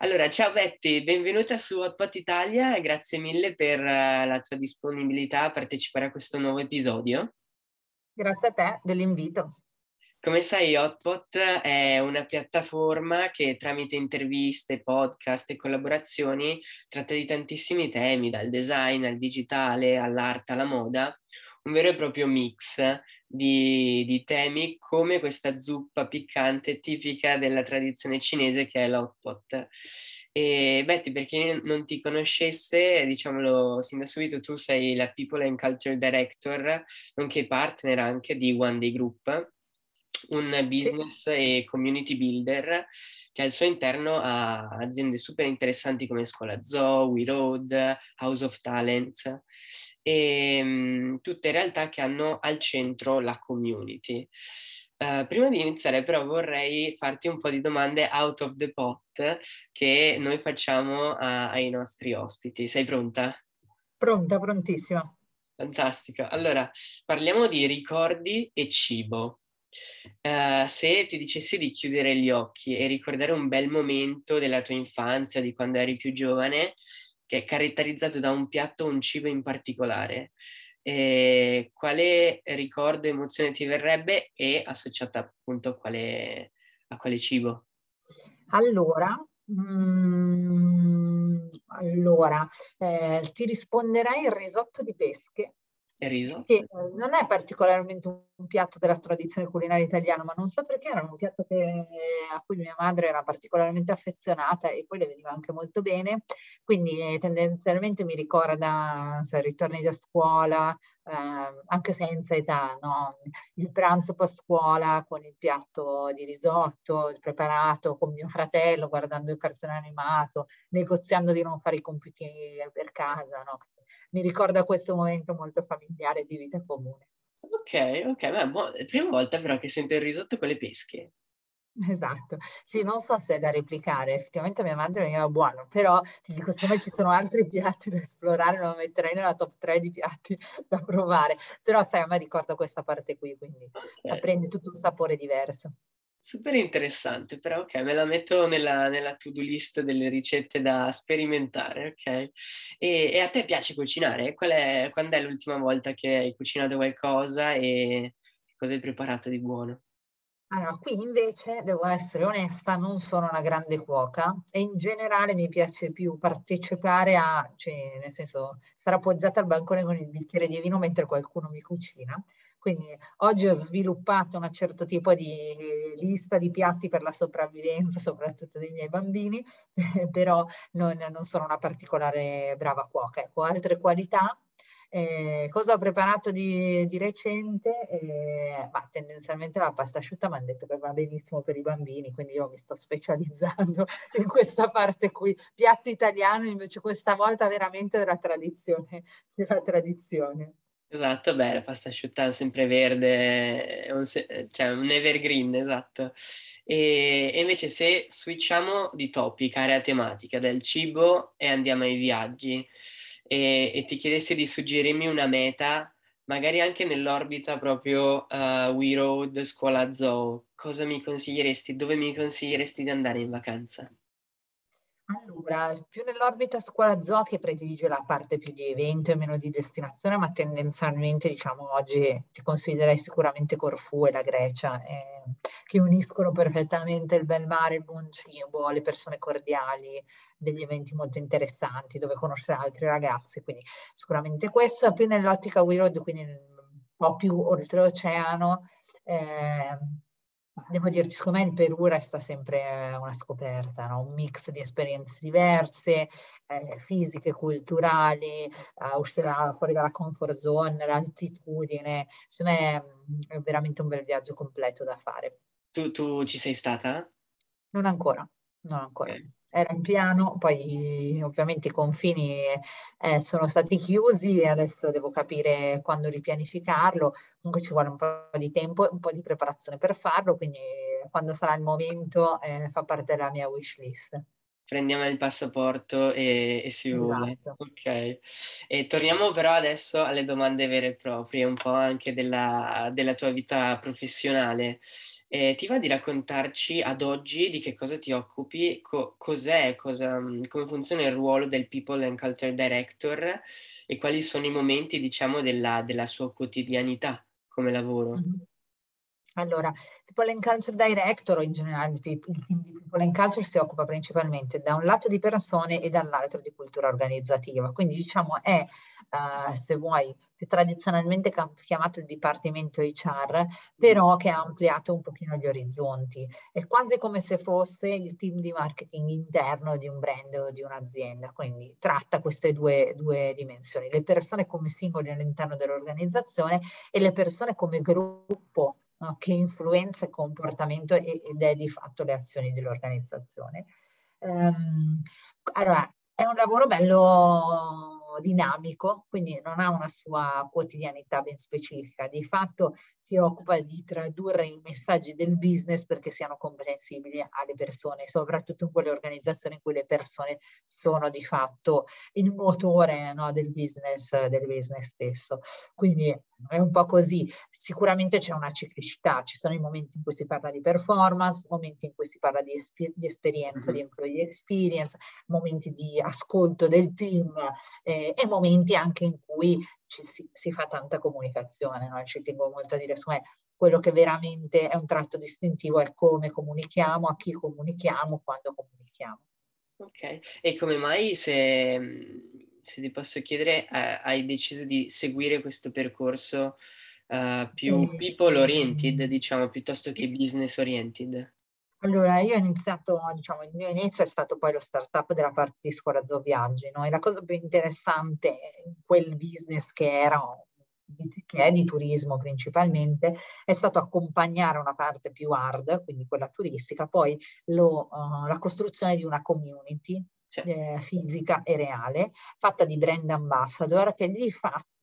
Allora, ciao Betty, benvenuta su Hotpot Italia e grazie mille per uh, la tua disponibilità a partecipare a questo nuovo episodio. Grazie a te dell'invito. Come sai, Hotpot è una piattaforma che tramite interviste, podcast e collaborazioni tratta di tantissimi temi, dal design al digitale, all'arte, alla moda, un vero e proprio mix di, di, temi come questa zuppa piccante tipica della tradizione cinese che è l'hot pot. E Betty, per chi non ti conoscesse, diciamolo sin da subito, tu sei la People and Culture Director, nonché partner anche di One Day Group, un business sì. e community builder che al suo interno ha aziende super interessanti come Scuola Zoo, We Road, House of Talents e um, tutte realtà che hanno al centro la community. Uh, prima di iniziare però vorrei farti un po' di domande out of the pot che noi facciamo a, ai nostri ospiti. Sei pronta? Pronta, prontissima. Fantastico. Allora, parliamo di ricordi e cibo. Uh, se ti dicessi di chiudere gli occhi e ricordare un bel momento della tua infanzia, di quando eri più giovane, che è caratterizzato da un piatto o un cibo in particolare, eh, quale ricordo emozione ti verrebbe e associata appunto quale, a quale cibo? Allora, mm, allora eh, ti risponderei il risotto di pesche il riso? Che eh, non è particolarmente un piatto della tradizione culinaria italiana, ma non so perché era un piatto che, a cui mia madre era particolarmente affezionata e poi le veniva anche molto bene. Quindi eh, tendenzialmente mi ricorda se ritorni da scuola, eh, anche senza età, no? il pranzo post scuola con il piatto di risotto, preparato con mio fratello, guardando il cartone animato, negoziando di non fare i compiti per casa. No? Mi ricorda questo momento molto familiare di vita comune. Ok, ok, beh, buo- prima volta però che sento il risotto con le pesche. Esatto, sì, non so se è da replicare, effettivamente mia madre veniva buono, però ti dico, secondo me ci sono altri piatti da esplorare, lo metterei nella top 3 di piatti da provare, però sai, a me ricorda questa parte qui, quindi okay. prende tutto un sapore diverso. Super interessante, però ok, me la metto nella, nella to-do list delle ricette da sperimentare, ok? E, e a te piace cucinare? È, quando è l'ultima volta che hai cucinato qualcosa e cosa hai preparato di buono? Allora, qui invece devo essere onesta, non sono una grande cuoca e in generale mi piace più partecipare a, cioè nel senso, stare appoggiata al bancone con il bicchiere di vino mentre qualcuno mi cucina quindi oggi ho sviluppato un certo tipo di lista di piatti per la sopravvivenza, soprattutto dei miei bambini, però non, non, sono una particolare brava cuoca. Ecco, altre qualità. Eh, cosa ho preparato di, di recente? Eh, ma tendenzialmente la pasta asciutta mi hanno detto che va benissimo per i bambini, quindi io mi sto specializzando in questa parte qui. Piatti italiani invece questa volta veramente della tradizione. Della tradizione. Esatto, beh, la pasta asciutta sempre verde, è un, cioè un evergreen, esatto. E, e, invece se switchiamo di topic, area tematica, del cibo e andiamo ai viaggi, e, e ti chiedessi di suggerirmi una meta, magari anche nell'orbita proprio uh, We Road, Scuola Zoo, cosa mi consiglieresti, dove mi consiglieresti di andare in vacanza? Allora, più nell'orbita scuola zoo che predilige la parte più di evento e meno di destinazione, ma tendenzialmente diciamo oggi ti consiglierei sicuramente Corfù e la Grecia, eh, che uniscono perfettamente il bel mare, il buon cibo, le persone cordiali, degli eventi molto interessanti dove conoscere altri ragazzi, quindi sicuramente questo, più nell'ottica Road, quindi un po' più oltreoceano. Eh, devo dirti, secondo me il Perù resta sempre eh, una scoperta, no? un mix di esperienze diverse, eh, fisiche, culturali, eh, uscire fuori dalla comfort zone, l'altitudine, secondo me mm, è veramente un bel viaggio completo da fare. Tu, tu ci sei stata? Non ancora, non ancora. Okay era in piano, poi ovviamente i confini eh, sono stati chiusi e adesso devo capire quando ripianificarlo, comunque ci vuole un po' di tempo e un po' di preparazione per farlo, quindi quando sarà il momento eh, fa parte della mia wish list. Prendiamo il passaporto e, e si vuole. Esatto. Ok. E torniamo però adesso alle domande vere e proprie, un po' anche della, della tua vita professionale. Eh, ti va di raccontarci ad oggi di che cosa ti occupi, co- cos'è, cosa, come funziona il ruolo del People and Culture Director e quali sono i momenti, diciamo, della, della sua quotidianità come lavoro? Mm-hmm. Allora, People and Culture Director o in generale il team di People and Culture si occupa principalmente da un lato di persone e dall'altro di cultura organizzativa. Quindi diciamo è, uh, se vuoi, più tradizionalmente chiamato il Dipartimento HR, però che ha ampliato un pochino gli orizzonti. È quasi come se fosse il team di marketing interno di un brand o di un'azienda. Quindi tratta queste due, due dimensioni, le persone come singoli all'interno dell'organizzazione e le persone come gruppo no? che influenza il comportamento ed è di fatto le azioni dell'organizzazione. Um, allora, è un lavoro bello dinamico, quindi non ha una sua quotidianità ben specifica. Di fatto si occupa di tradurre i messaggi del business perché siano comprensibili alle persone, soprattutto in quelle organizzazioni in cui le persone sono di fatto il motore no, del, business, del business stesso. Quindi è un po' così. Sicuramente c'è una ciclicità, ci sono i momenti in cui si parla di performance, momenti in cui si parla di, esper- di esperienza, mm-hmm. di employee experience, momenti di ascolto del team eh, e momenti anche in cui ci, si, si, fa tanta comunicazione. No? Ci tengo molto a dire insomma, quello che veramente è un tratto distintivo è come comunichiamo, a chi comunichiamo, quando comunichiamo. Ok, e come mai se, se ti posso chiedere eh, hai deciso di seguire questo percorso uh, più people oriented, diciamo, piuttosto che business oriented? Allora, io ho iniziato, diciamo, il mio inizio è stato poi lo startup della parte di Scuola Viaggi, no? E la cosa più interessante in quel business che era che è di turismo principalmente, è stato accompagnare una parte più hard, quindi quella turistica, poi lo, uh, la costruzione di una community eh, fisica e reale, fatta di brand ambassador che di fatto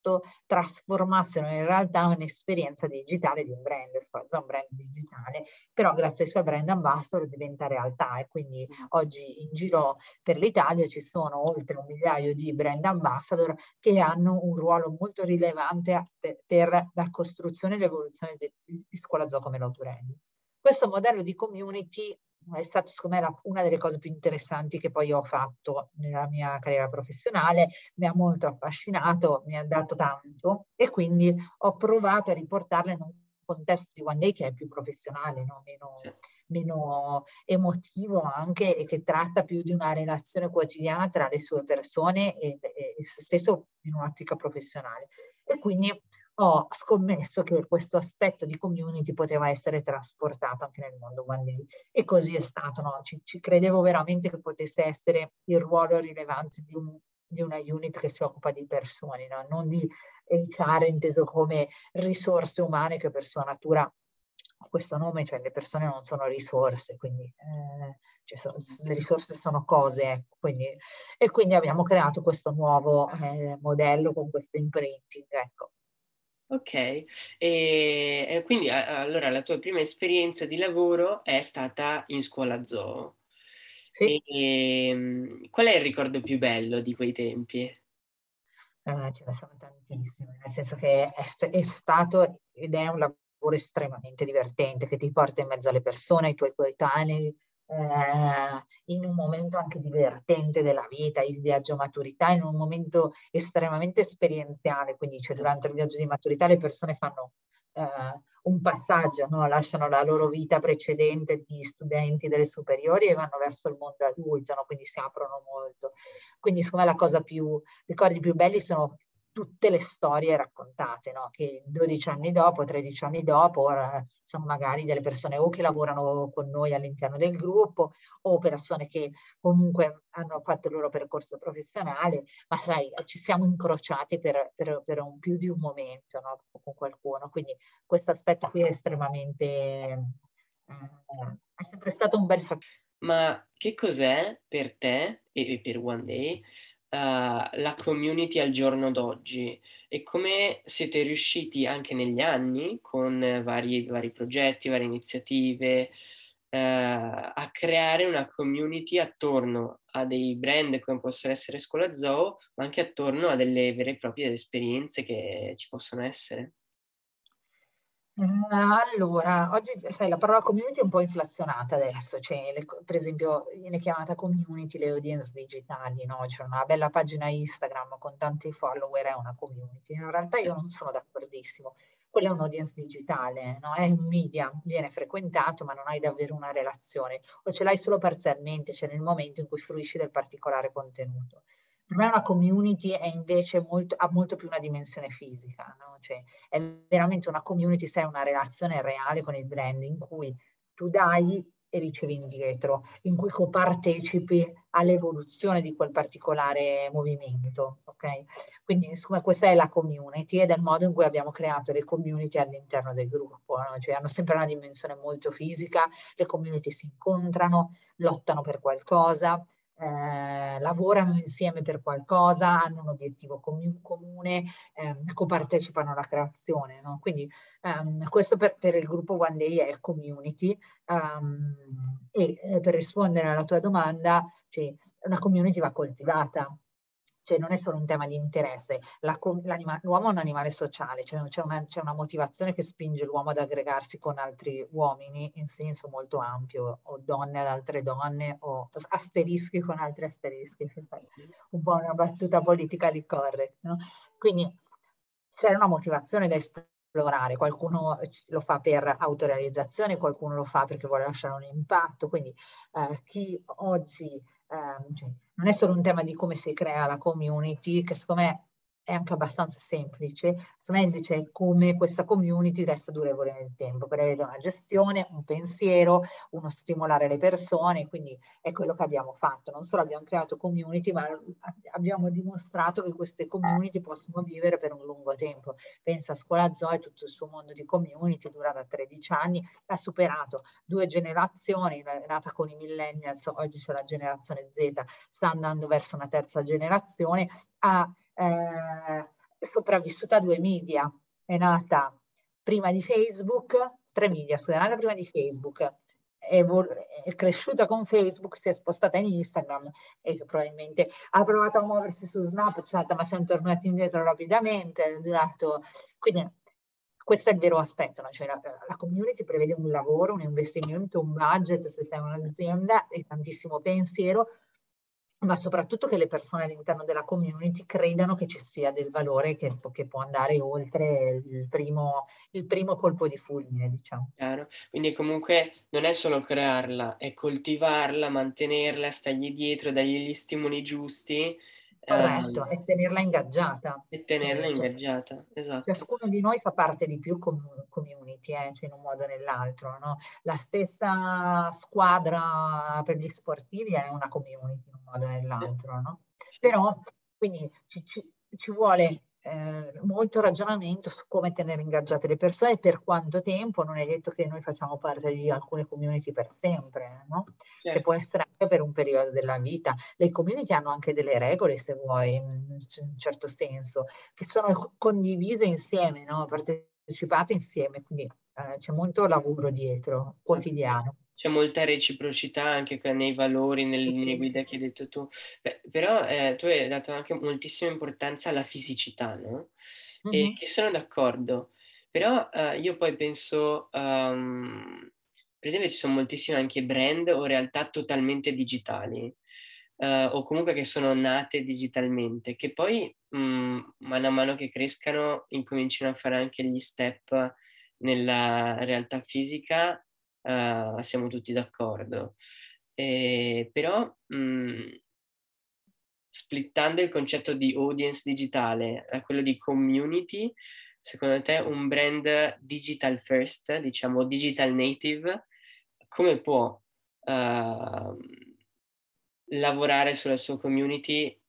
trasformassero in realtà un'esperienza digitale di un brand, Sforza un brand digitale, però grazie ai suoi brand ambassador diventa realtà e quindi oggi in giro per l'Italia ci sono oltre un migliaio di brand ambassador che hanno un ruolo molto rilevante per, per la costruzione e l'evoluzione di, di Scuola come Lauturelli. Questo modello di community è stata secondo me una delle cose più interessanti che poi ho fatto nella mia carriera professionale, mi ha molto affascinato, mi ha dato tanto e quindi ho provato a riportarla in un contesto di One Day che è più professionale, no? meno, meno, emotivo anche e che tratta più di una relazione quotidiana tra le sue persone e, e, e se stesso in un'ottica professionale. E quindi ho scommesso che questo aspetto di community poteva essere trasportato anche nel mondo One Day. E così è stato, no? ci, ci, credevo veramente che potesse essere il ruolo rilevante di, un, di una unit che si occupa di persone, no? non di HR inteso come risorse umane che per sua natura questo nome, cioè le persone non sono risorse, quindi eh, cioè le risorse sono cose, ecco, quindi, e quindi abbiamo creato questo nuovo eh, modello con questo imprinting, ecco. Ok, e, e quindi allora la tua prima esperienza di lavoro è stata in scuola zoo. Sì. E, ehm, qual è il ricordo più bello di quei tempi? Eh, ce ne sono tantissimi, nel senso che è, è, stato ed è un lavoro estremamente divertente che ti porta in mezzo alle persone, ai tuoi coetanei, eh, in un momento anche divertente della vita, il viaggio maturità, in un momento estremamente esperienziale, quindi cioè, durante il viaggio di maturità le persone fanno eh, un passaggio, no? lasciano la loro vita precedente di studenti delle superiori e vanno verso il mondo adulto, no? quindi si aprono molto. Quindi secondo me la cosa più, i ricordi più belli sono tutte le storie raccontate, no? che 12 anni dopo, 13 anni dopo, sono magari delle persone o che lavorano con noi all'interno del gruppo o persone che comunque hanno fatto il loro percorso professionale, ma sai, ci siamo incrociati per, per, per un, più di un momento no? con qualcuno. Quindi questo aspetto qui è estremamente... Eh, è sempre stato un bel fattore. Ma che cos'è per te e per One Day la community al giorno d'oggi e come siete riusciti anche negli anni con vari, vari progetti, varie iniziative uh, a creare una community attorno a dei brand come possono essere Scuola Zoo, ma anche attorno a delle vere e proprie esperienze che ci possono essere. Allora, oggi sai, la parola community è un po' inflazionata adesso, cioè, le, per esempio viene chiamata community le audience digitali, no? C'è una bella pagina Instagram con tanti follower, è una community. In realtà io non sono d'accordissimo. Quella è un'audience digitale, no? è un media, viene frequentato ma non hai davvero una relazione o ce l'hai solo parzialmente, cioè nel momento in cui fruisci del particolare contenuto. Per me una community è invece molto, ha molto più una dimensione fisica, no? cioè è veramente una community, sai, una relazione reale con il brand in cui tu dai e ricevi indietro, in cui copartecipi all'evoluzione di quel particolare movimento. Okay? Quindi insomma questa è la community ed è il modo in cui abbiamo creato le community all'interno del gruppo, no? cioè hanno sempre una dimensione molto fisica, le community si incontrano, lottano per qualcosa, eh, lavorano insieme per qualcosa, hanno un obiettivo com- comune, eh, copartecipano alla creazione. No? Quindi um, questo per, per, il gruppo One Day è community um, e eh, per rispondere alla tua domanda, cioè, una community va coltivata, cioè non è solo un tema di interesse, l'uomo è un animale sociale, cioè c'è una, una, motivazione che spinge l'uomo ad aggregarsi con altri uomini in senso molto ampio, o donne ad altre donne, o asterischi con altri asterischi, un po' una battuta politica di correct. No? Quindi c'è una motivazione da esplorare, qualcuno lo fa per autorealizzazione, qualcuno lo fa perché vuole lasciare un impatto, quindi eh, chi oggi... Eh, cioè, non è solo un tema di come si crea la community, che secondo me è anche abbastanza semplice, invece è come questa community resta durevole nel tempo, prevede una gestione, un pensiero, uno stimolare le persone, quindi è quello che abbiamo fatto. Non solo abbiamo creato community, ma abbiamo dimostrato che queste community possono vivere per un lungo tempo. Pensa a Scuola Zoe, tutto il suo mondo di community dura da 13 anni, ha superato due generazioni, è nata con i millennials, oggi c'è la generazione Z, sta andando verso una terza generazione, ha eh, sopravvissuta a due media, è nata prima di Facebook, tre media, scusa, è nata prima di Facebook, è, è, cresciuta con Facebook, si è spostata in Instagram e probabilmente ha provato a muoversi su Snapchat, ma siamo tornati indietro rapidamente, durato... Quindi questo è il vero aspetto, no? cioè la, la, community prevede un lavoro, un investimento, un budget, se sei un'azienda e tantissimo pensiero, ma soprattutto che le persone all'interno della community credano che ci sia del valore che, che può andare oltre il primo, il primo, colpo di fulmine, diciamo. Chiaro. Quindi comunque non è solo crearla, è coltivarla, mantenerla, stargli dietro, dargli gli stimoli giusti Corretto, e tenerla ingaggiata. E tenerla cioè, ingaggiata, esatto. Ciascuno di noi fa parte di più com- community, eh, cioè in un modo o nell'altro. No? La stessa squadra per gli sportivi è una community modo o nell'altro, no? Però quindi ci, ci, ci vuole eh, molto ragionamento su come tenere ingaggiate le persone e per quanto tempo, non è detto che noi facciamo parte di alcune community per sempre, no? Certo. Che può essere anche per un periodo della vita. Le community hanno anche delle regole, se vuoi, in un certo senso, che sono condivise insieme, no? partecipate insieme, quindi eh, c'è molto lavoro dietro, quotidiano c'è molta reciprocità anche nei valori, nelle linee guida che hai detto tu. Beh, però eh, tu hai dato anche moltissima importanza alla fisicità, no? Mm-hmm. E che sono d'accordo. Però eh, io poi penso, um, per esempio, ci sono moltissimi anche brand o realtà totalmente digitali. Uh, o comunque che sono nate digitalmente, che poi mh, mm, mano a mano che crescano incominciano a fare anche gli step nella realtà fisica uh, siamo tutti d'accordo. Eh, però mh, mm, splittando il concetto di audience digitale da quello di community, secondo te un brand digital first, diciamo digital native, come può uh, lavorare sulla sua community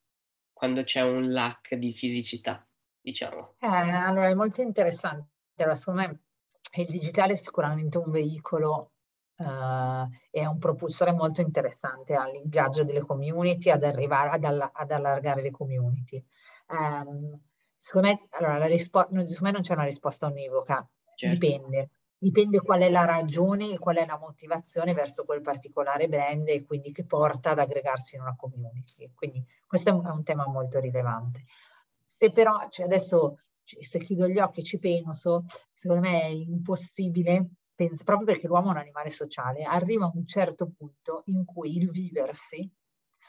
quando c'è un lack di fisicità, diciamo? Eh, allora è molto interessante. Allora, secondo me il digitale è sicuramente un veicolo uh, è un propulsore molto interessante all'ingaggio delle community, ad arrivare ad, all- ad allargare le community. Um, secondo me, allora, la rispo- non, secondo me non c'è una risposta univoca, certo. dipende. Dipende qual è la ragione e qual è la motivazione verso quel particolare brand e quindi che porta ad aggregarsi in una community. Quindi questo è un, è un tema molto rilevante. Se però, cioè adesso se chiudo gli occhi e ci penso, secondo me è impossibile, penso, proprio perché l'uomo è un animale sociale, arriva a un certo punto in cui il viversi,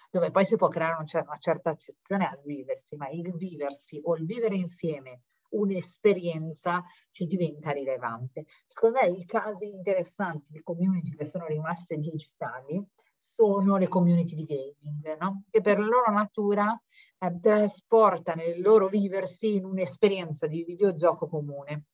dove poi si può creare una certa accezione al viversi, ma il viversi o il vivere insieme un'esperienza ci diventa rilevante. Secondo me i casi interessanti di community che sono rimaste digitali sono le community di gaming, no? che per la loro natura eh, trasportano il loro viversi in un'esperienza di videogioco comune.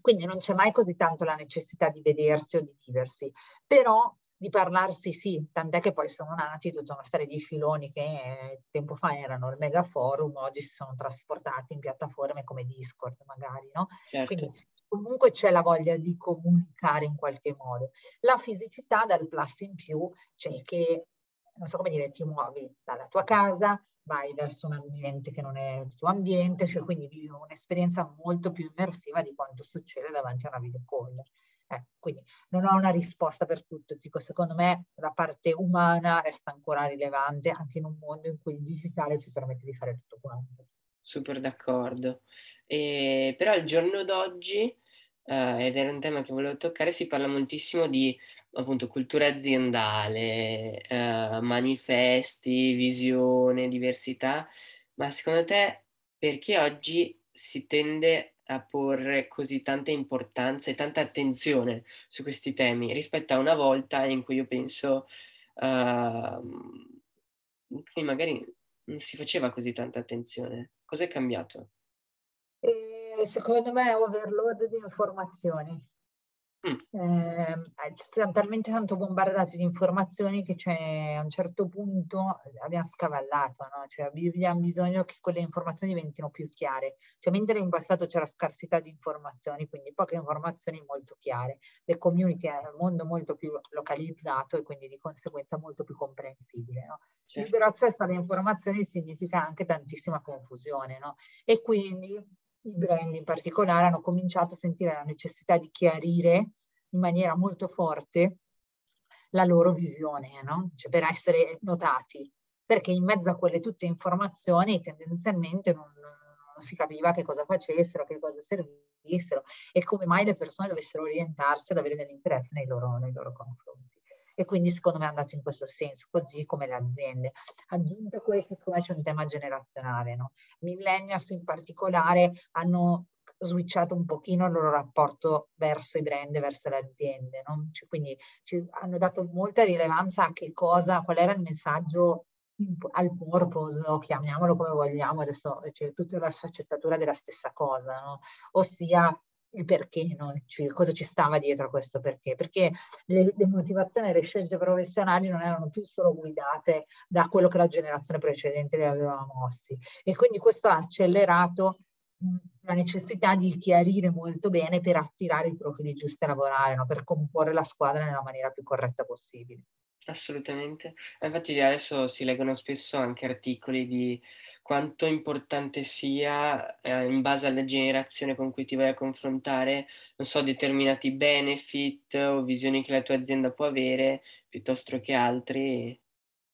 Quindi non c'è mai così tanto la necessità di vedersi o di viversi, però di parlarsi sì, tant'è che poi sono nati tutta una serie di filoni che eh, tempo fa erano il mega forum, oggi si sono trasportati in piattaforme come Discord magari, no? Certo. Quindi comunque c'è la voglia di comunicare in qualche modo. La fisicità dal plus in più, cioè che, non so come dire, ti muovi dalla tua casa, vai verso un ambiente che non è il tuo ambiente, cioè quindi vivi un'esperienza molto più immersiva di quanto succede davanti a una video call. Eh, quindi non ho una risposta per tutto, dico secondo me la parte umana resta ancora rilevante anche in un mondo in cui il digitale ci permette di fare tutto quanto. Super d'accordo. E, però al giorno d'oggi, eh, ed era un tema che volevo toccare, si parla moltissimo di appunto cultura aziendale, eh, manifesti, visione, diversità, ma secondo te perché oggi si tende a porre così tanta importanza e tanta attenzione su questi temi rispetto a una volta in cui io penso uh, in magari non si faceva così tanta attenzione. Cos'è cambiato? E secondo me è overload di informazioni. Mm. Eh, siamo talmente tanto bombardati di informazioni che a un certo punto abbiamo scavallato, no? cioè abbiamo bisogno che quelle informazioni diventino più chiare. Cioè, mentre in passato c'era scarsità di informazioni, quindi poche informazioni molto chiare, le community è un mondo molto più localizzato e quindi di conseguenza molto più comprensibile. No? Certo. Libero accesso alle informazioni significa anche tantissima confusione no? e quindi i brand in particolare hanno cominciato a sentire la necessità di chiarire in maniera molto forte la loro visione, no? cioè per essere notati, perché in mezzo a quelle tutte informazioni tendenzialmente non, non si capiva che cosa facessero, che cosa servissero e come mai le persone dovessero orientarsi ad avere dell'interesse nei loro, nei loro confronti e quindi secondo me è andato in questo senso, così come le aziende. Aggiunto a questo, secondo me c'è un tema generazionale, no? Millennials in particolare hanno switchato un pochino il loro rapporto verso i brand, verso le aziende, no? cioè, quindi ci hanno dato molta rilevanza a che cosa, qual era il messaggio al purpose, o chiamiamolo come vogliamo, adesso c'è tutta la sfaccettatura della stessa cosa, no? ossia il perché, no? cioè, cosa ci stava dietro a questo perché, perché le, le motivazioni e le scelte professionali non erano più solo guidate da quello che la generazione precedente le aveva mossi e quindi questo ha accelerato la necessità di chiarire molto bene per attirare i profili giusti a lavorare, no? per comporre la squadra nella maniera più corretta possibile. Assolutamente. Infatti adesso si leggono spesso anche articoli di quanto importante sia, eh, in base alla generazione con cui ti vai a confrontare, non so, determinati benefit o visioni che la tua azienda può avere piuttosto che altri.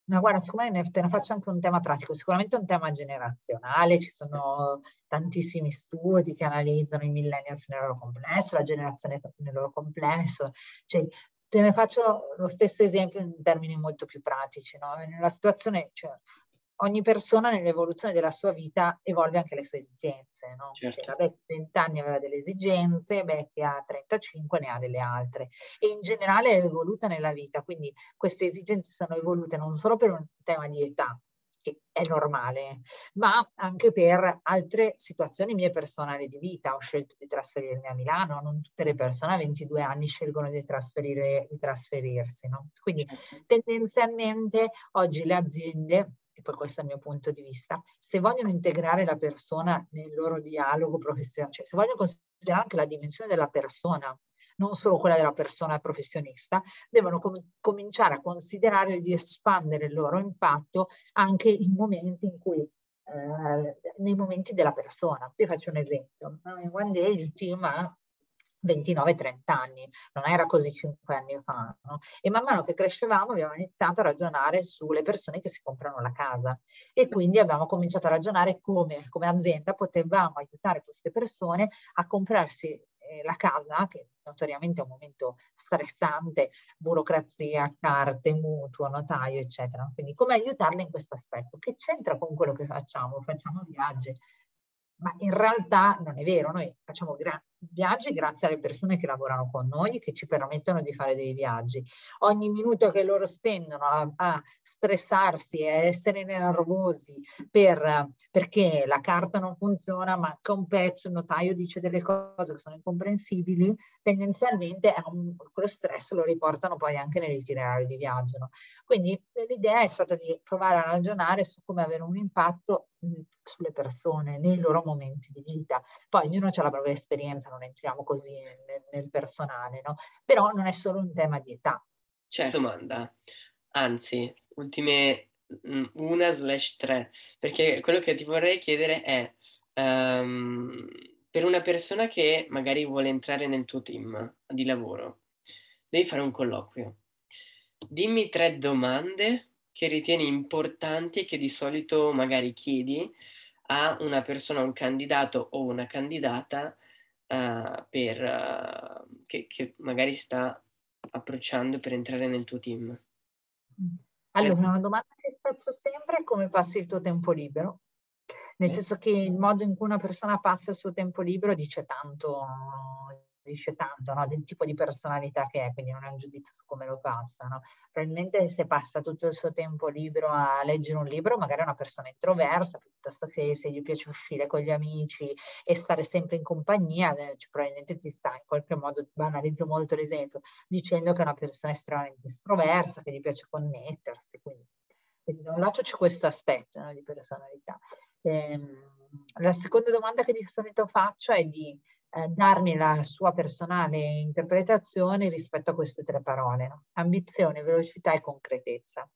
Ma guarda, siccome ne, te ne faccio anche un tema pratico, sicuramente un tema generazionale, ci sono tantissimi studi che analizzano i millennials nel loro complesso, la generazione nel loro complesso, cioè te ne faccio lo stesso esempio in termini molto più pratici, no? Nella situazione, cioè, ogni persona nell'evoluzione della sua vita evolve anche le sue esigenze, no? Certo. Cioè, la Betty a 20 anni aveva delle esigenze, Betty a 35 ne ha delle altre e in generale è evoluta nella vita, quindi queste esigenze sono evolute non solo per un tema di età, è normale, ma anche per altre situazioni mie personali di vita. Ho scelto di trasferirmi a Milano, non tutte le persone a 22 anni scelgono di, di trasferirsi. No? Quindi certo. tendenzialmente oggi le aziende e poi questo è il mio punto di vista, se vogliono integrare la persona nel loro dialogo professionale, cioè se vogliono considerare anche la dimensione della persona, non solo quella della persona professionista, devono com- cominciare a considerare di espandere il loro impatto anche in momenti in cui eh, nei momenti della persona. Vi faccio un esempio. In One Day il team ha 29-30 anni, non era così 5 anni fa. No? E man mano che crescevamo abbiamo iniziato a ragionare sulle persone che si comprano la casa e quindi abbiamo cominciato a ragionare come, come azienda potevamo aiutare queste persone a comprarsi eh, la casa, che notoriamente è un momento stressante, burocrazia, carte, mutuo, notaio, eccetera. Quindi come aiutarle in questo aspetto? Che c'entra con quello che facciamo? Facciamo viaggi, ma in realtà non è vero, noi facciamo gra- viaggi grazie alle persone che lavorano con noi, che ci permettono di fare dei viaggi. Ogni minuto che loro spendono a, a stressarsi e a essere nervosi per, perché la carta non funziona, manca un pezzo, il notaio dice delle cose che sono incomprensibili, tendenzialmente un, quello stress lo riportano poi anche nell'itinerario di viaggio. No? Quindi l'idea è stata di provare a ragionare su come avere un impatto sulle persone nei loro momenti di vita. Poi ognuno ha la propria esperienza, non entriamo così nel, nel personale, no? Però non è solo un tema di età. Certo, domanda. Anzi, ultime mm, una slash tre, perché quello che ti vorrei chiedere è, um, per una persona che magari vuole entrare nel tuo team di lavoro, devi fare un colloquio. Dimmi tre domande che ritieni importanti e che di solito magari chiedi a una persona, un candidato o una candidata uh, per, uh, che, che, magari sta approcciando per entrare nel tuo team? Allora, una domanda che faccio sempre è come passi il tuo tempo libero? Nel senso che il modo in cui una persona passa il suo tempo libero dice tanto dice tanto no? del tipo di personalità che è, quindi non è un giudizio su come lo passa. No? Probabilmente se passa tutto il suo tempo libero a leggere un libro, magari è una persona introversa, piuttosto che se gli piace uscire con gli amici e stare sempre in compagnia, cioè, probabilmente ti sta in qualche modo, banalizzo molto l'esempio, dicendo che è una persona estremamente estroversa, che gli piace connettersi. Quindi, quindi da un lato c'è questo aspetto no? di personalità. Ehm, la seconda domanda che di solito faccio è di eh, darmi la sua personale interpretazione rispetto a queste tre parole. No? Ambizione, velocità e concretezza.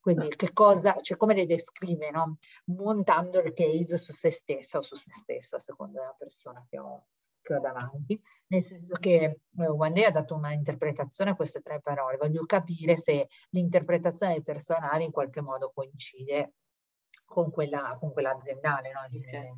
Quindi che cosa, cioè come le descrive, no? montando il case su se stessa o su se stessa, a seconda della persona che ho, che ho davanti. Nel senso che eh, One ha dato una interpretazione a queste tre parole. Voglio capire se l'interpretazione del personale in qualche modo coincide con quella, con quella aziendale, no? okay.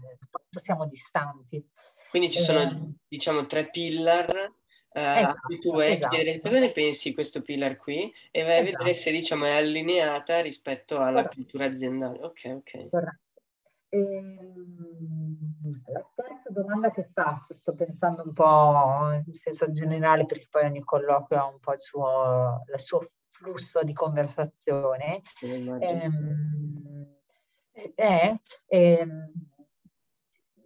siamo distanti. Quindi ci sono, eh, diciamo, tre pillar eh, esatto, tu vai esatto. a chiedere cosa ne pensi di questo pillar qui e vai esatto. a vedere se, diciamo, è allineata rispetto alla Corretto. cultura aziendale. Ok, ok. Corretto. Ehm, la terza domanda che faccio, sto pensando un po' in senso generale perché poi ogni colloquio ha un po' il suo, il suo flusso di conversazione. Ehm, è, ehm,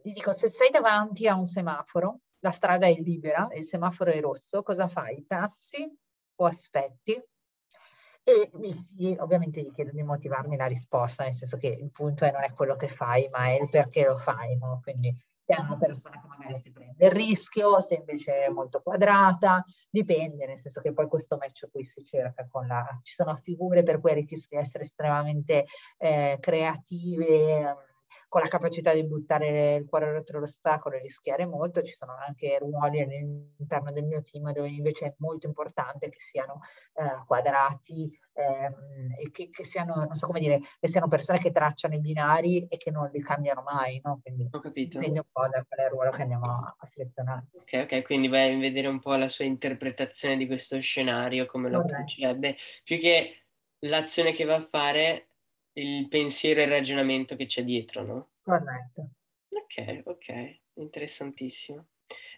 dico, se sei davanti a un semaforo, la strada è libera, il semaforo è rosso, cosa fai? Passi o aspetti? E mi, ovviamente gli chiedo di motivarmi la risposta, nel senso che il punto è non è quello che fai, ma è il perché lo fai, no? Quindi se è una persona che magari si prende il rischio, se invece è molto quadrata, dipende, nel senso che poi questo match qui si cerca con la... ci sono figure per cui rischio di essere estremamente eh, creative, con la capacità di buttare il cuore oltre l'ostacolo e rischiare molto. Ci sono anche ruoli all'interno del mio team dove invece è molto importante che siano eh, quadrati ehm, e che, che, siano, non so come dire, che siano persone che tracciano i binari e che non li cambiano mai, no? Quindi Ho capito. dipende un po' da quale ruolo che andiamo a, a selezionare. Ok, ok, quindi vai a vedere un po' la sua interpretazione di questo scenario, come lo approccerebbe, più che l'azione che va a fare il pensiero e il ragionamento che c'è dietro, no? Corretto. Ok, ok, interessantissimo.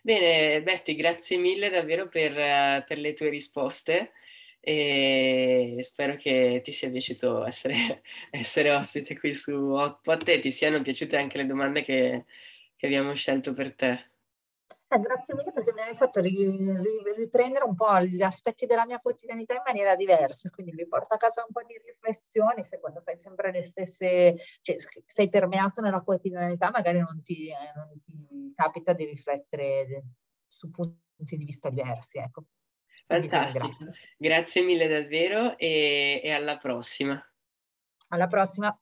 Bene, Betty, grazie mille davvero per, per le tue risposte e spero che ti sia piaciuto essere, essere ospite qui su Hotpot e ti siano piaciute anche le domande che, che abbiamo scelto per te. Eh, grazie mille perché mi hai fatto riprendere un po' gli aspetti della mia quotidianità in maniera diversa, quindi mi porta a casa un po' di riflessioni, se quando fai sempre le stesse, cioè sei permeato nella quotidianità, magari non ti, eh, non ti capita di riflettere su punti di vista diversi. Ecco. Fantastico, grazie mille davvero e, e alla prossima. Alla prossima.